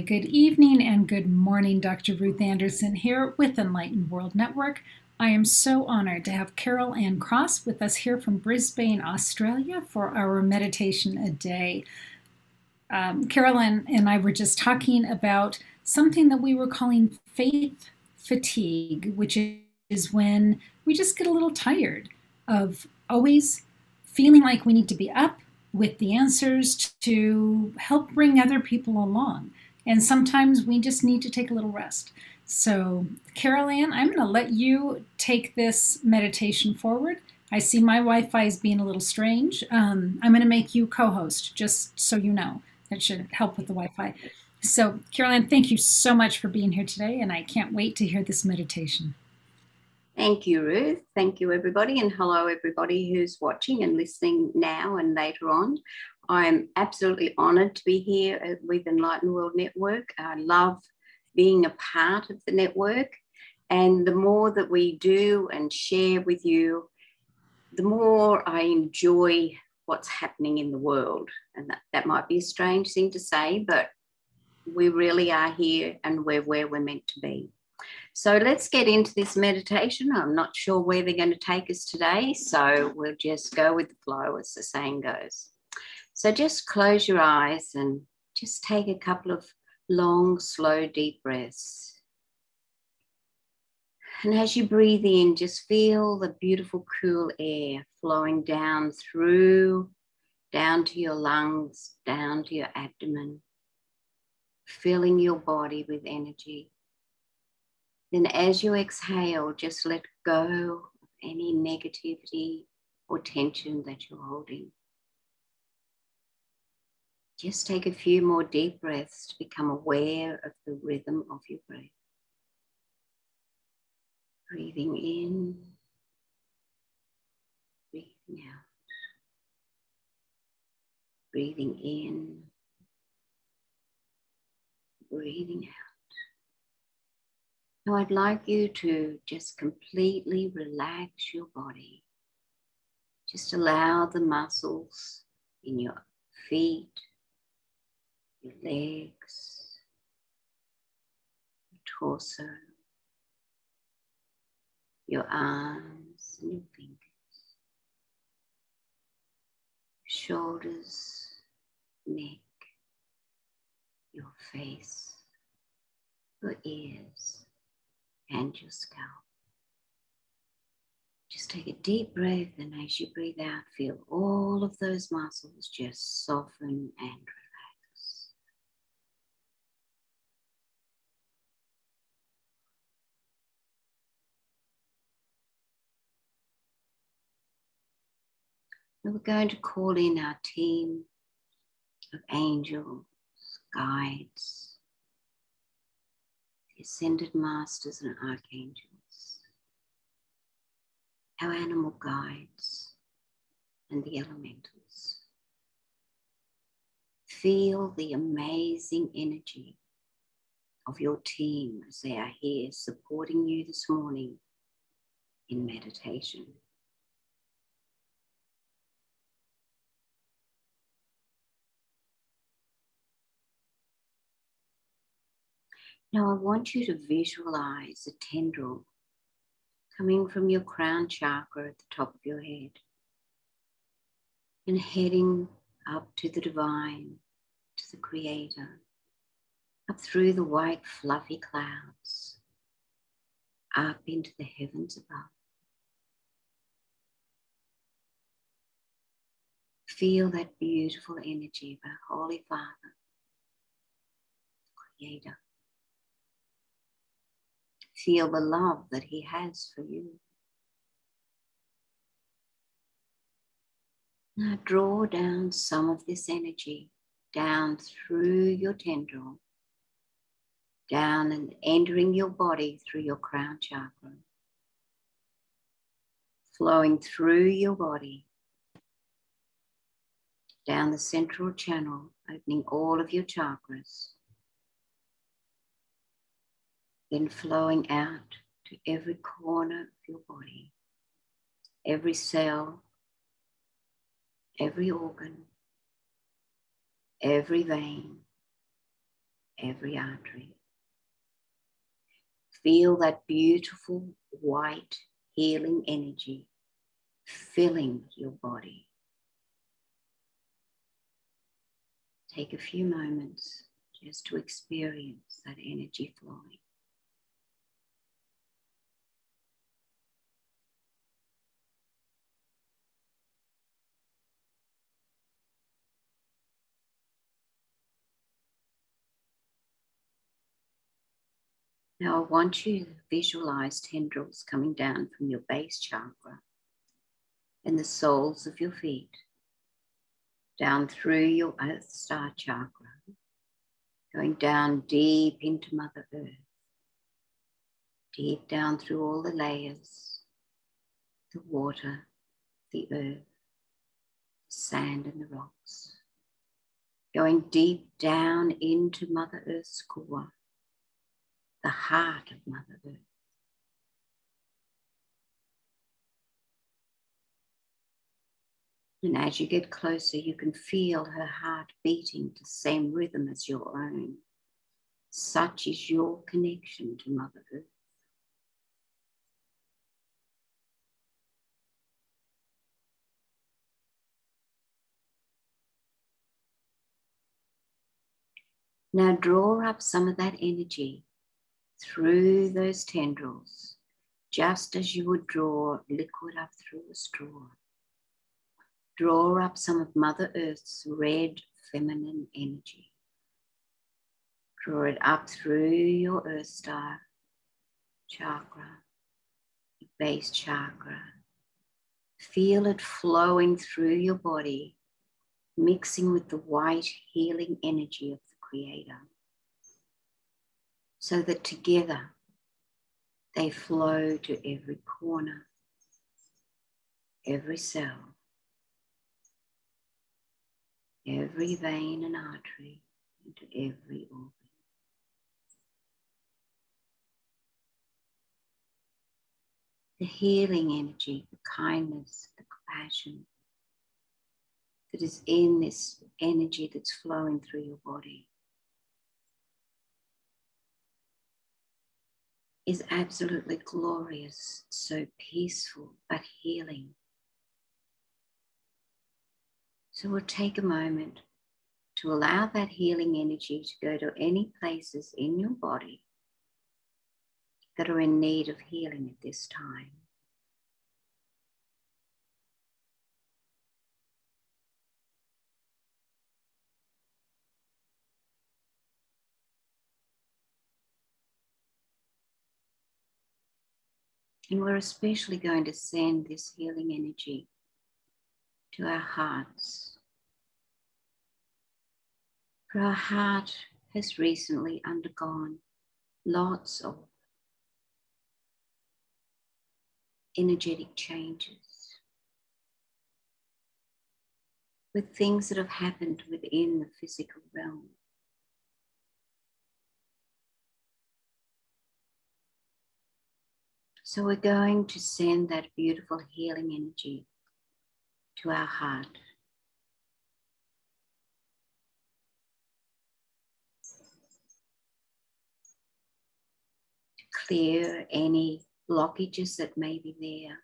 Good evening and good morning, Dr. Ruth Anderson here with Enlightened World Network. I am so honored to have Carol Anne Cross with us here from Brisbane, Australia for our meditation a day. Um, Carol and I were just talking about something that we were calling faith fatigue, which is when we just get a little tired of always feeling like we need to be up with the answers to help bring other people along. And sometimes we just need to take a little rest. So, Carol Anne, I'm going to let you take this meditation forward. I see my Wi Fi is being a little strange. Um, I'm going to make you co host, just so you know. That should help with the Wi Fi. So, Carol Anne, thank you so much for being here today, and I can't wait to hear this meditation. Thank you, Ruth. Thank you, everybody. And hello, everybody who's watching and listening now and later on. I'm absolutely honored to be here with Enlightened World Network. I love being a part of the network. And the more that we do and share with you, the more I enjoy what's happening in the world. And that, that might be a strange thing to say, but we really are here and we're where we're meant to be. So let's get into this meditation. I'm not sure where they're going to take us today, so we'll just go with the flow, as the saying goes. So just close your eyes and just take a couple of long, slow, deep breaths. And as you breathe in, just feel the beautiful, cool air flowing down through, down to your lungs, down to your abdomen, filling your body with energy. Then, as you exhale, just let go of any negativity or tension that you're holding. Just take a few more deep breaths to become aware of the rhythm of your breath. Breathing in, breathing out. Breathing in, breathing out. Now, I'd like you to just completely relax your body. Just allow the muscles in your feet, your legs, your torso, your arms and your fingers, your shoulders, neck, your face, your ears. And your scalp. Just take a deep breath, and as you breathe out, feel all of those muscles just soften and relax. And we're going to call in our team of angels, guides, the ascended masters and archangels, our animal guides, and the elementals. Feel the amazing energy of your team as they are here supporting you this morning in meditation. Now, I want you to visualize a tendril coming from your crown chakra at the top of your head and heading up to the divine, to the creator, up through the white fluffy clouds, up into the heavens above. Feel that beautiful energy of our Holy Father, Creator. Feel the love that He has for you. Now draw down some of this energy down through your tendril, down and entering your body through your crown chakra, flowing through your body, down the central channel, opening all of your chakras then flowing out to every corner of your body, every cell, every organ, every vein, every artery. Feel that beautiful white healing energy filling your body. Take a few moments just to experience that energy flowing. Now, I want you to visualize tendrils coming down from your base chakra and the soles of your feet, down through your Earth Star chakra, going down deep into Mother Earth, deep down through all the layers the water, the earth, the sand, and the rocks, going deep down into Mother Earth's core the heart of Mother Earth. And as you get closer, you can feel her heart beating to the same rhythm as your own. Such is your connection to Mother Earth. Now draw up some of that energy through those tendrils, just as you would draw liquid up through a straw. Draw up some of Mother Earth's red feminine energy. Draw it up through your Earth Star chakra, your base chakra. Feel it flowing through your body, mixing with the white healing energy of the Creator so that together they flow to every corner, every cell, every vein and artery, into every organ. The healing energy, the kindness, the compassion that is in this energy that's flowing through your body is absolutely glorious, so peaceful, but healing. So we'll take a moment to allow that healing energy to go to any places in your body that are in need of healing at this time. And we're especially going to send this healing energy to our hearts. For our heart has recently undergone lots of energetic changes with things that have happened within the physical realm. So we're going to send that beautiful healing energy to our heart. To clear any blockages that may be there,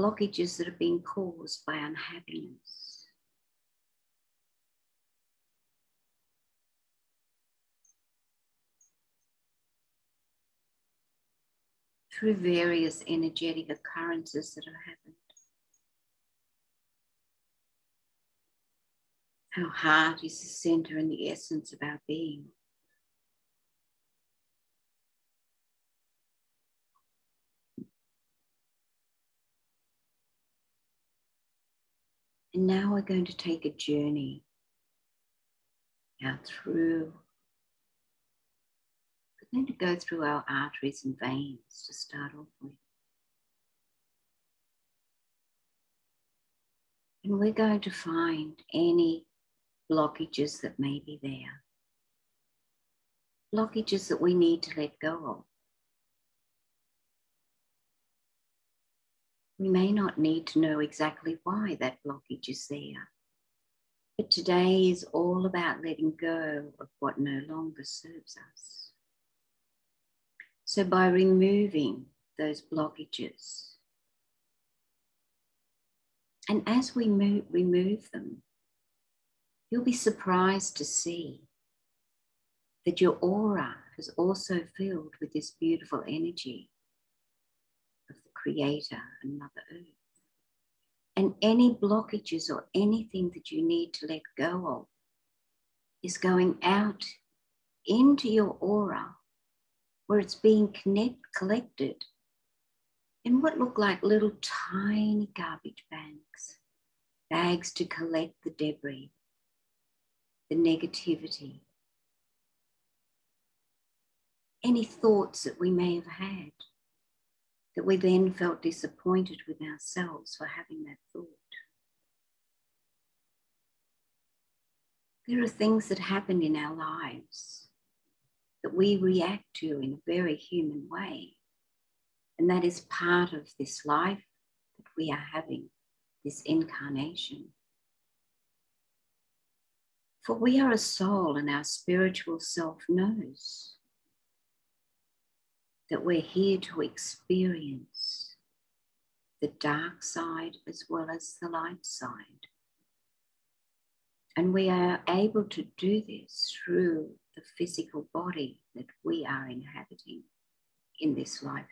blockages that have been caused by unhappiness. Through various energetic occurrences that have happened. Our heart is the center and the essence of our being. And now we're going to take a journey out through we're going to go through our arteries and veins to start off with. And we're going to find any blockages that may be there. Blockages that we need to let go of. We may not need to know exactly why that blockage is there. But today is all about letting go of what no longer serves us. So, by removing those blockages, and as we move, remove them, you'll be surprised to see that your aura is also filled with this beautiful energy of the Creator and Mother Earth. And any blockages or anything that you need to let go of is going out into your aura where it's being connect, collected in what look like little tiny garbage bags, bags to collect the debris, the negativity, any thoughts that we may have had that we then felt disappointed with ourselves for having that thought. There are things that happen in our lives that we react to in a very human way. And that is part of this life that we are having, this incarnation. For we are a soul, and our spiritual self knows that we're here to experience the dark side as well as the light side. And we are able to do this through the physical body that we are inhabiting in this lifetime.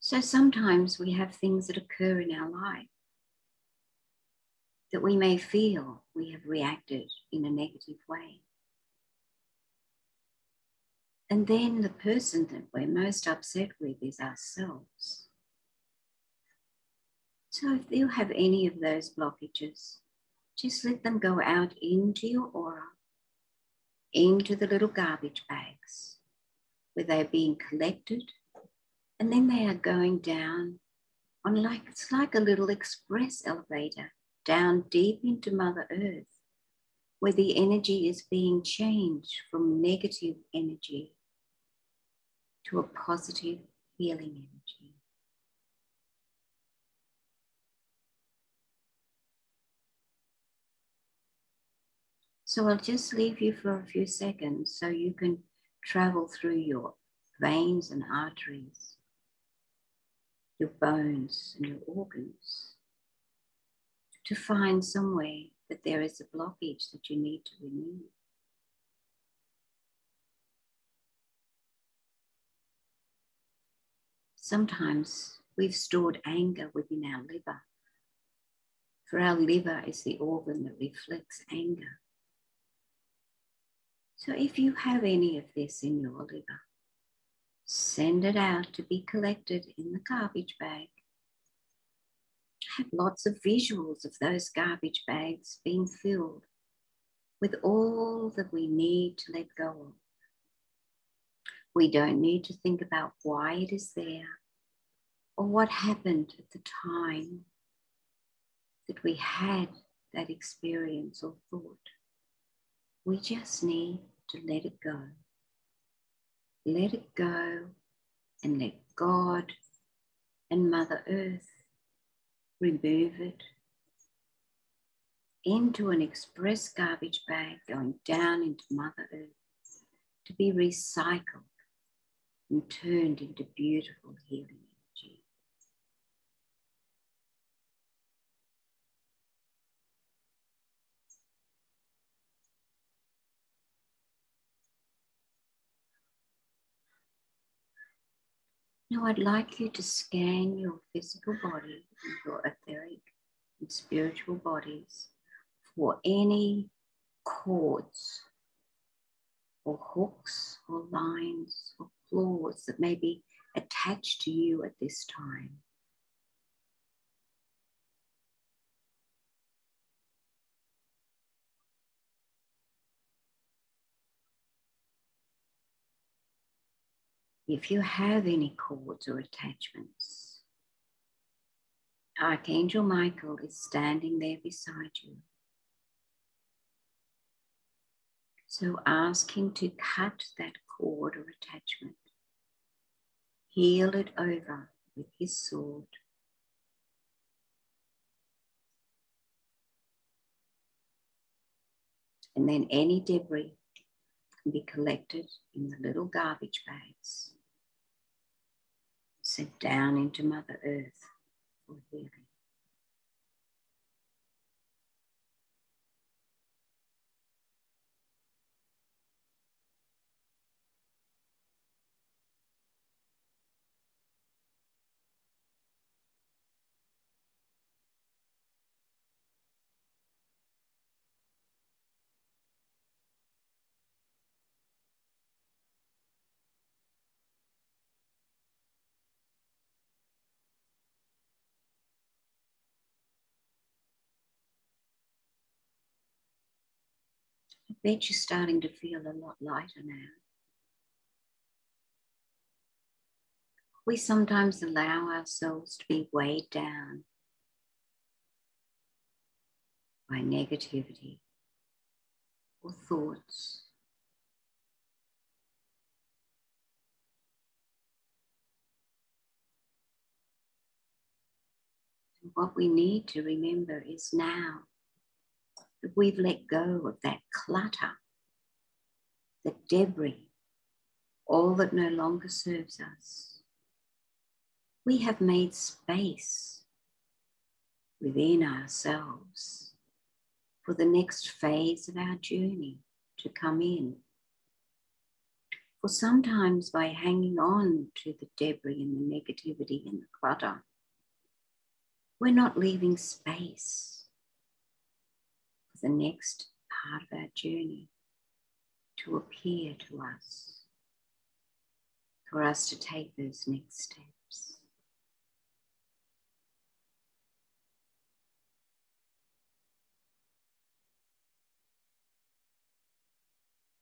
So sometimes we have things that occur in our life that we may feel we have reacted in a negative way. And then the person that we're most upset with is ourselves. So if you have any of those blockages, just let them go out into your aura, into the little garbage bags where they're being collected, and then they are going down on like it's like a little express elevator down deep into Mother Earth, where the energy is being changed from negative energy to a positive healing energy. So I'll just leave you for a few seconds so you can travel through your veins and arteries, your bones and your organs to find some way that there is a blockage that you need to remove. Sometimes we've stored anger within our liver, for our liver is the organ that reflects anger. So if you have any of this in your liver, send it out to be collected in the garbage bag I have lots of visuals of those garbage bags being filled with all that we need to let go of. We don't need to think about why it is there or what happened at the time that we had that experience or thought. We just need to let it go. Let it go and let God and Mother Earth remove it into an express garbage bag going down into Mother Earth to be recycled and turned into beautiful healing energy. Now, I'd like you to scan your physical body your etheric and spiritual bodies for any cords or hooks or lines or claws that may be attached to you at this time. if you have any cords or attachments, Archangel Michael is standing there beside you. So ask him to cut that cord or attachment, heal it over with his sword. And then any debris can be collected in the little garbage bags sent down into Mother Earth for healing. Bet you're starting to feel a lot lighter now. We sometimes allow ourselves to be weighed down by negativity or thoughts. And what we need to remember is now that we've let go of that clutter, the debris, all that no longer serves us. We have made space within ourselves for the next phase of our journey to come in. For sometimes by hanging on to the debris and the negativity and the clutter, we're not leaving space the next part of our journey to appear to us, for us to take those next steps.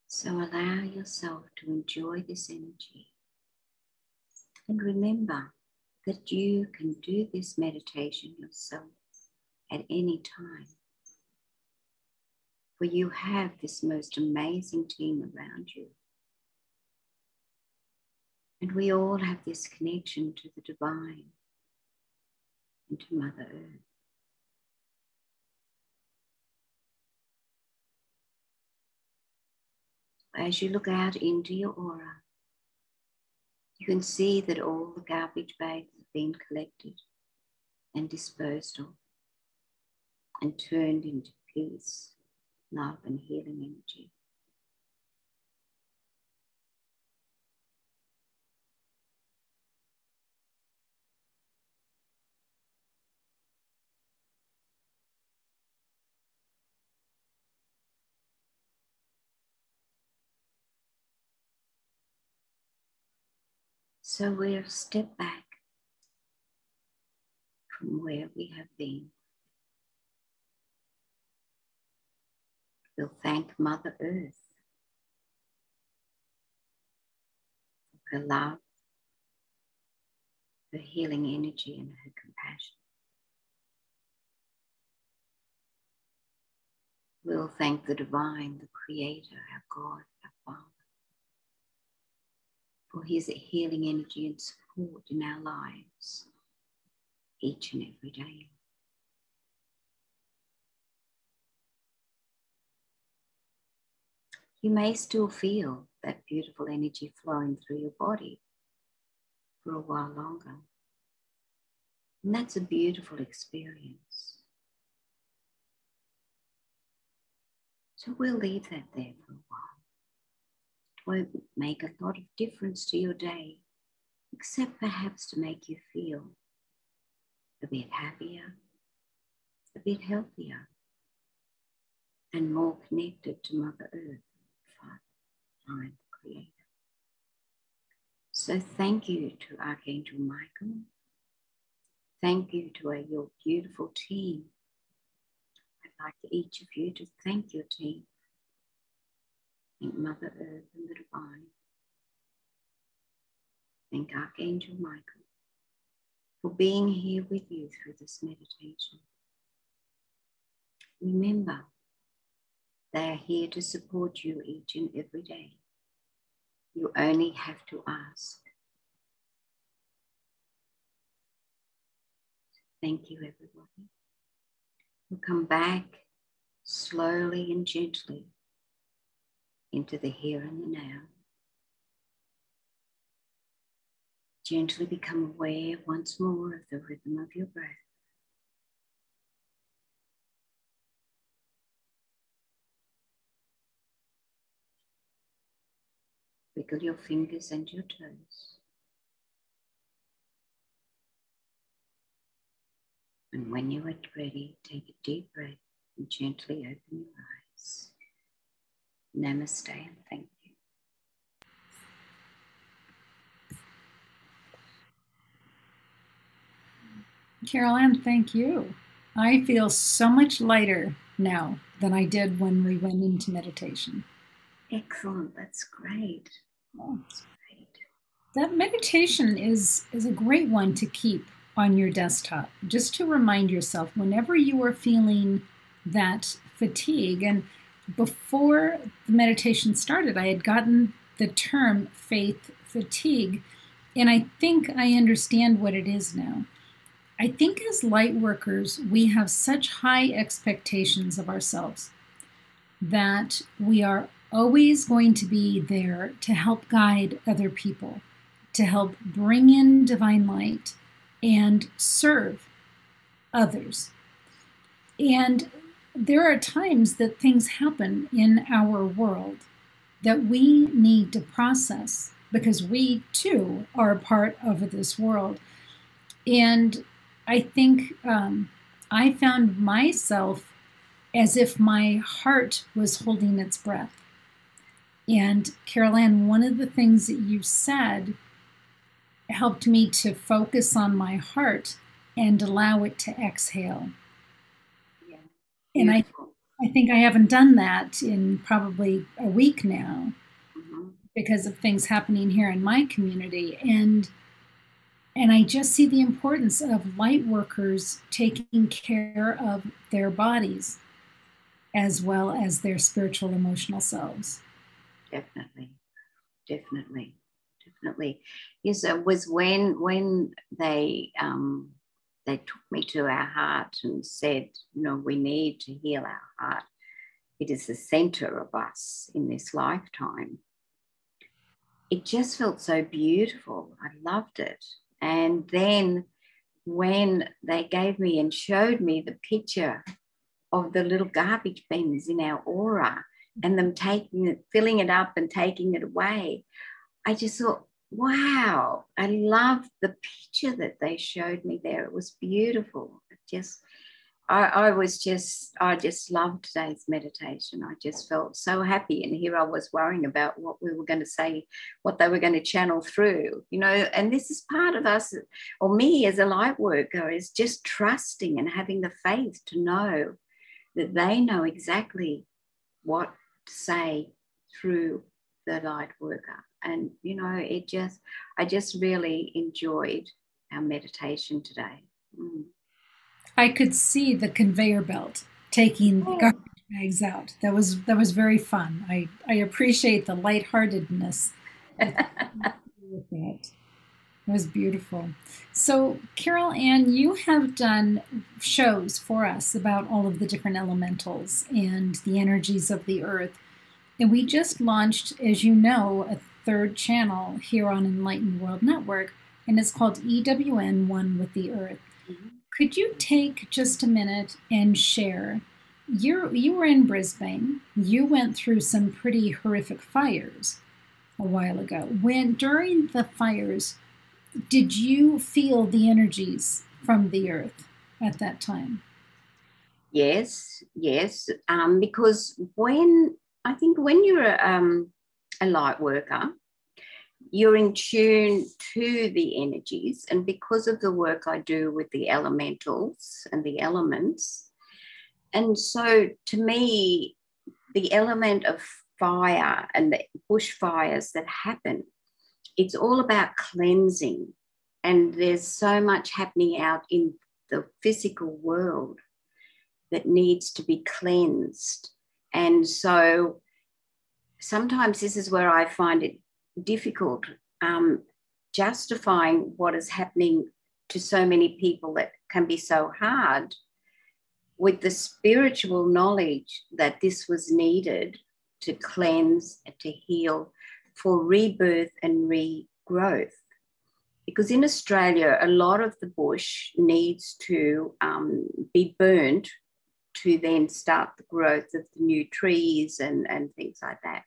So allow yourself to enjoy this energy. And remember that you can do this meditation yourself at any time for you have this most amazing team around you. And we all have this connection to the divine and to Mother Earth. As you look out into your aura, you can see that all the garbage bags have been collected and disposed of and turned into peace love and healing energy. So we'll step back from where we have been. We'll thank Mother Earth for her love, her healing energy, and her compassion. We'll thank the Divine, the Creator, our God, our Father, for His healing energy and support in our lives each and every day. You may still feel that beautiful energy flowing through your body for a while longer. And that's a beautiful experience. So we'll leave that there for a while. It won't make a lot of difference to your day, except perhaps to make you feel a bit happier, a bit healthier, and more connected to Mother Earth Creator. So thank you to Archangel Michael. Thank you to your beautiful team. I'd like each of you to thank your team. Thank Mother Earth and the Divine. Thank Archangel Michael for being here with you through this meditation. Remember, they are here to support you each and every day. You only have to ask. Thank you, everybody. We'll come back slowly and gently into the here and the now. Gently become aware once more of the rhythm of your breath. Wiggle your fingers and your toes. And when you are ready, take a deep breath and gently open your eyes. Namaste and thank you. Carol Anne, thank you. I feel so much lighter now than I did when we went into meditation. Excellent. That's great. That meditation is, is a great one to keep on your desktop, just to remind yourself whenever you are feeling that fatigue. And before the meditation started, I had gotten the term faith fatigue, and I think I understand what it is now. I think as light workers, we have such high expectations of ourselves that we are always going to be there to help guide other people, to help bring in divine light and serve others. And there are times that things happen in our world that we need to process because we too are a part of this world. And I think um, I found myself as if my heart was holding its breath. And Carol Anne, one of the things that you said helped me to focus on my heart and allow it to exhale. Yeah. And I, I think I haven't done that in probably a week now mm-hmm. because of things happening here in my community. And and I just see the importance of light workers taking care of their bodies as well as their spiritual emotional selves. Definitely. Definitely. Definitely. Yes, it was when when they um they took me to our heart and said, you know, we need to heal our heart. It is the center of us in this lifetime. It just felt so beautiful. I loved it. And then when they gave me and showed me the picture of the little garbage bins in our aura and them taking it, filling it up and taking it away, I just thought, wow, I love the picture that they showed me there. It was beautiful. It just I, I, was just, I just loved today's meditation. I just felt so happy. And here I was worrying about what we were going to say, what they were going to channel through, you know. And this is part of us, or me as a light worker, is just trusting and having the faith to know that they know exactly what say through the light worker. And, you know, it just, I just really enjoyed our meditation today. Mm. I could see the conveyor belt taking the oh. garbage bags out. That was that was very fun. I I appreciate the lightheartedness with. It was beautiful. So, Carol Anne, you have done shows for us about all of the different elementals and the energies of the earth. And we just launched, as you know, a third channel here on Enlightened World Network, and it's called EWN One with the Earth. Could you take just a minute and share? You you were in Brisbane. You went through some pretty horrific fires a while ago. When during the fires, did you feel the energies from the earth at that time? Yes, yes. Um, because when I think when you're um, a light worker, you're in tune to the energies. And because of the work I do with the elementals and the elements, and so to me, the element of fire and the bushfires that happen, it's all about cleansing. And there's so much happening out in the physical world that needs to be cleansed. And so sometimes this is where I find it difficult um, justifying what is happening to so many people that can be so hard with the spiritual knowledge that this was needed to cleanse, and to heal, for rebirth and regrowth. Because in Australia, a lot of the bush needs to um, be burnt to then start the growth of the new trees and, and things like that.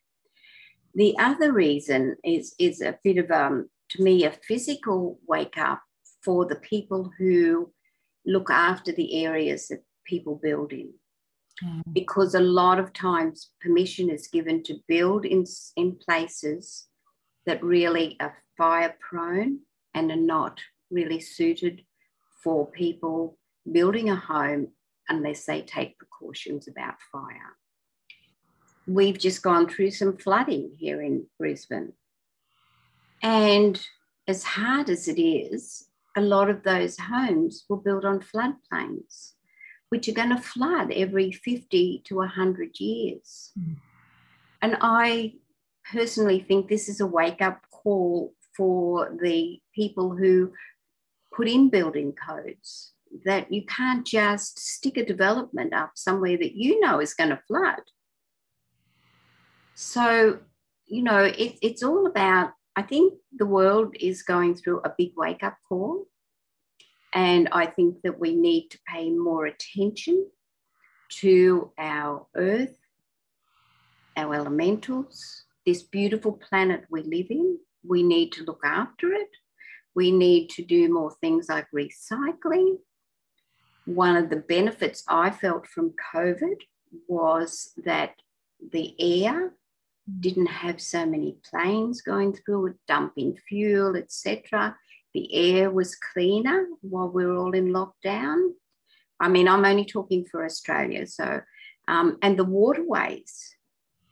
The other reason is, is a bit of, um, to me, a physical wake up for the people who look after the areas that people build in. Mm. Because a lot of times permission is given to build in, in places that really are fire prone and are not really suited for people building a home unless they take precautions about fire. We've just gone through some flooding here in Brisbane. And as hard as it is, a lot of those homes were built on floodplains, which are going to flood every 50 to 100 years. Mm. And I personally think this is a wake up call for the people who put in building codes that you can't just stick a development up somewhere that you know is going to flood. So, you know, it, it's all about, I think the world is going through a big wake up call. And I think that we need to pay more attention to our earth, our elementals, this beautiful planet we live in. We need to look after it. We need to do more things like recycling one of the benefits I felt from COVID was that the air didn't have so many planes going through it, dumping fuel, etc. The air was cleaner while we were all in lockdown. I mean, I'm only talking for Australia, so um, and the waterways,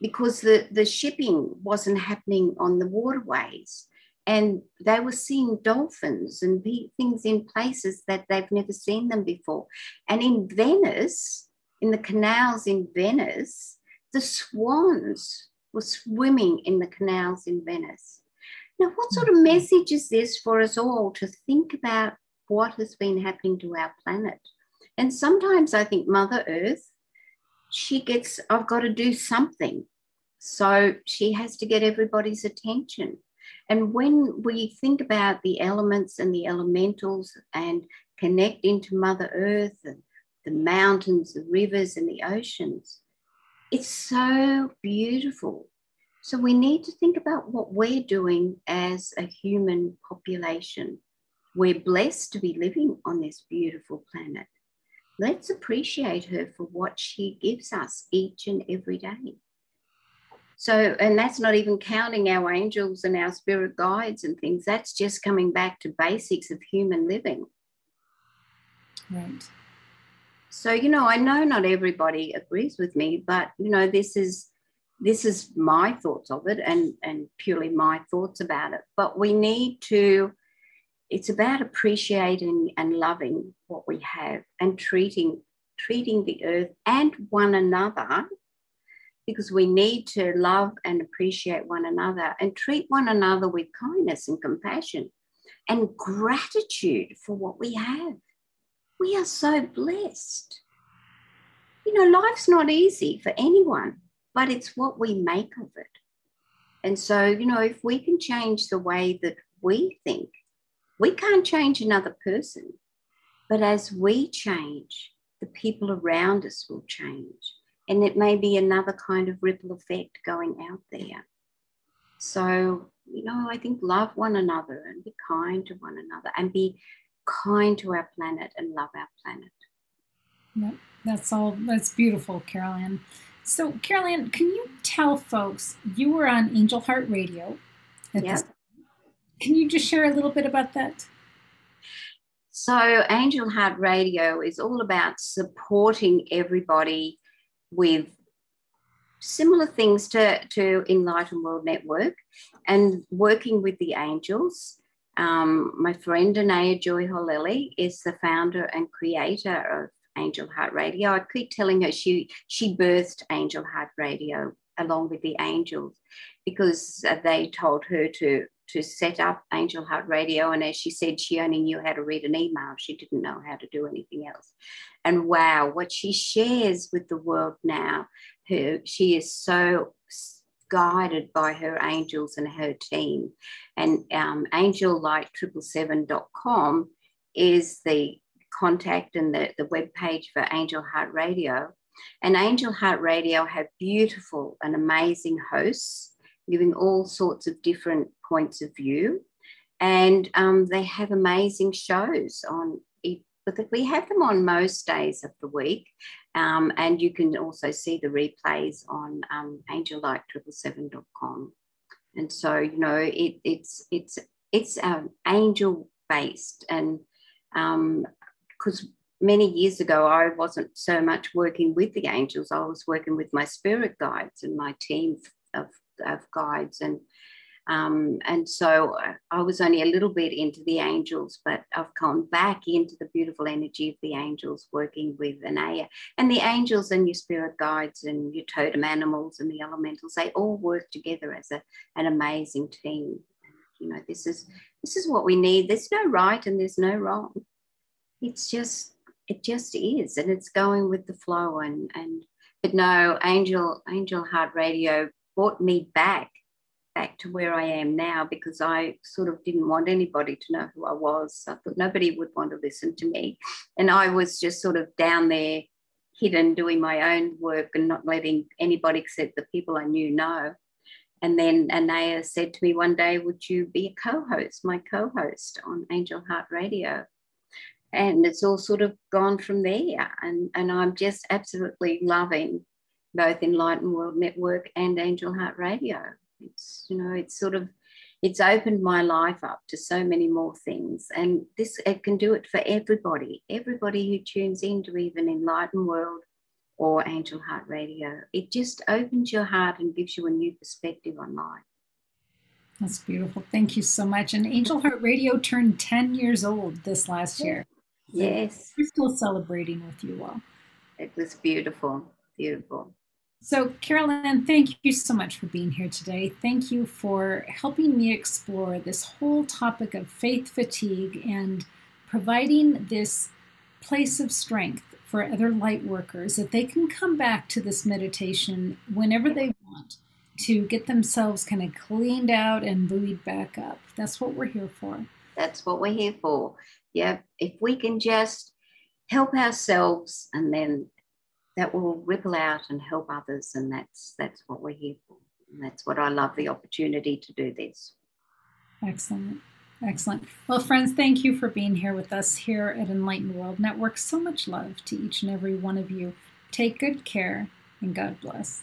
because the, the shipping wasn't happening on the waterways and they were seeing dolphins and things in places that they've never seen them before. And in Venice, in the canals in Venice, the swans were swimming in the canals in Venice. Now, what sort of mm-hmm. message is this for us all to think about what has been happening to our planet? And sometimes I think Mother Earth, she gets, I've got to do something. So she has to get everybody's attention. And when we think about the elements and the elementals and connect into Mother Earth and the mountains, the rivers, and the oceans, it's so beautiful. So we need to think about what we're doing as a human population. We're blessed to be living on this beautiful planet. Let's appreciate her for what she gives us each and every day. So, and that's not even counting our angels and our spirit guides and things. That's just coming back to basics of human living. Right. So, you know, I know not everybody agrees with me, but you know, this is this is my thoughts of it and and purely my thoughts about it. But we need to it's about appreciating and loving what we have and treating treating the earth and one another because we need to love and appreciate one another and treat one another with kindness and compassion and gratitude for what we have. We are so blessed. You know, life's not easy for anyone, but it's what we make of it. And so, you know, if we can change the way that we think, we can't change another person, but as we change, the people around us will change and it may be another kind of ripple effect going out there. So, you know, I think love one another and be kind to one another and be kind to our planet and love our planet. Yep, that's all. That's beautiful, Carol So, Carol can you tell folks you were on Angel Heart Radio? Yeah. Can you just share a little bit about that? So, Angel Heart Radio is all about supporting everybody with similar things to, to Enlightened World Network and working with the angels. Um, my friend Anaya Joy Holeli is the founder and creator of Angel Heart Radio. I keep telling her she she birthed Angel Heart Radio along with the angels because they told her to to set up Angel Heart Radio. And as she said, she only knew how to read an email. She didn't know how to do anything else. And wow, what she shares with the world now, her, she is so guided by her angels and her team. And um, angellight777.com is the contact and the, the web page for Angel Heart Radio. And Angel Heart Radio have beautiful and amazing hosts giving all sorts of different points of view. And um, they have amazing shows on we have them on most days of the week. Um, and you can also see the replays on um, angellight777.com. And so, you know, it, it's, it's, it's um, angel based. And because many years ago, I wasn't so much working with the angels, I was working with my spirit guides and my team of, of guides. And um, and so uh, I was only a little bit into the angels, but I've gone back into the beautiful energy of the angels, working with Anaya. And the angels and your spirit guides and your totem animals and the elementals, they all work together as a, an amazing team. You know, this is this is what we need. There's no right and there's no wrong. It's just it just is, and it's going with the flow. And and but no, Angel Angel Heart Radio brought me back back to where I am now because I sort of didn't want anybody to know who I was. I thought nobody would want to listen to me. And I was just sort of down there, hidden, doing my own work and not letting anybody except the people I knew know. And then Anaya said to me one day, Would you be a co host, my co host on Angel Heart Radio? And it's all sort of gone from there. And, and I'm just absolutely loving both Enlightened World Network and Angel Heart Radio. It's, you know, it's sort of, it's opened my life up to so many more things. And this, it can do it for everybody, everybody who tunes into even Enlightened World or Angel Heart Radio. It just opens your heart and gives you a new perspective on life. That's beautiful. Thank you so much. And Angel Heart Radio turned 10 years old this last year. Yes. We're still celebrating with you all. It was beautiful, beautiful. So, Carol Anne, thank you so much for being here today. Thank you for helping me explore this whole topic of faith fatigue and providing this place of strength for other light workers that they can come back to this meditation whenever they want to get themselves kind of cleaned out and buoyed back up. That's what we're here for. That's what we're here for. Yeah, if we can just help ourselves and then that will ripple out and help others. And that's that's what we're here for. And that's what I love the opportunity to do this. Excellent. Excellent. Well, friends, thank you for being here with us here at Enlightened World Network. So much love to each and every one of you. Take good care and God bless.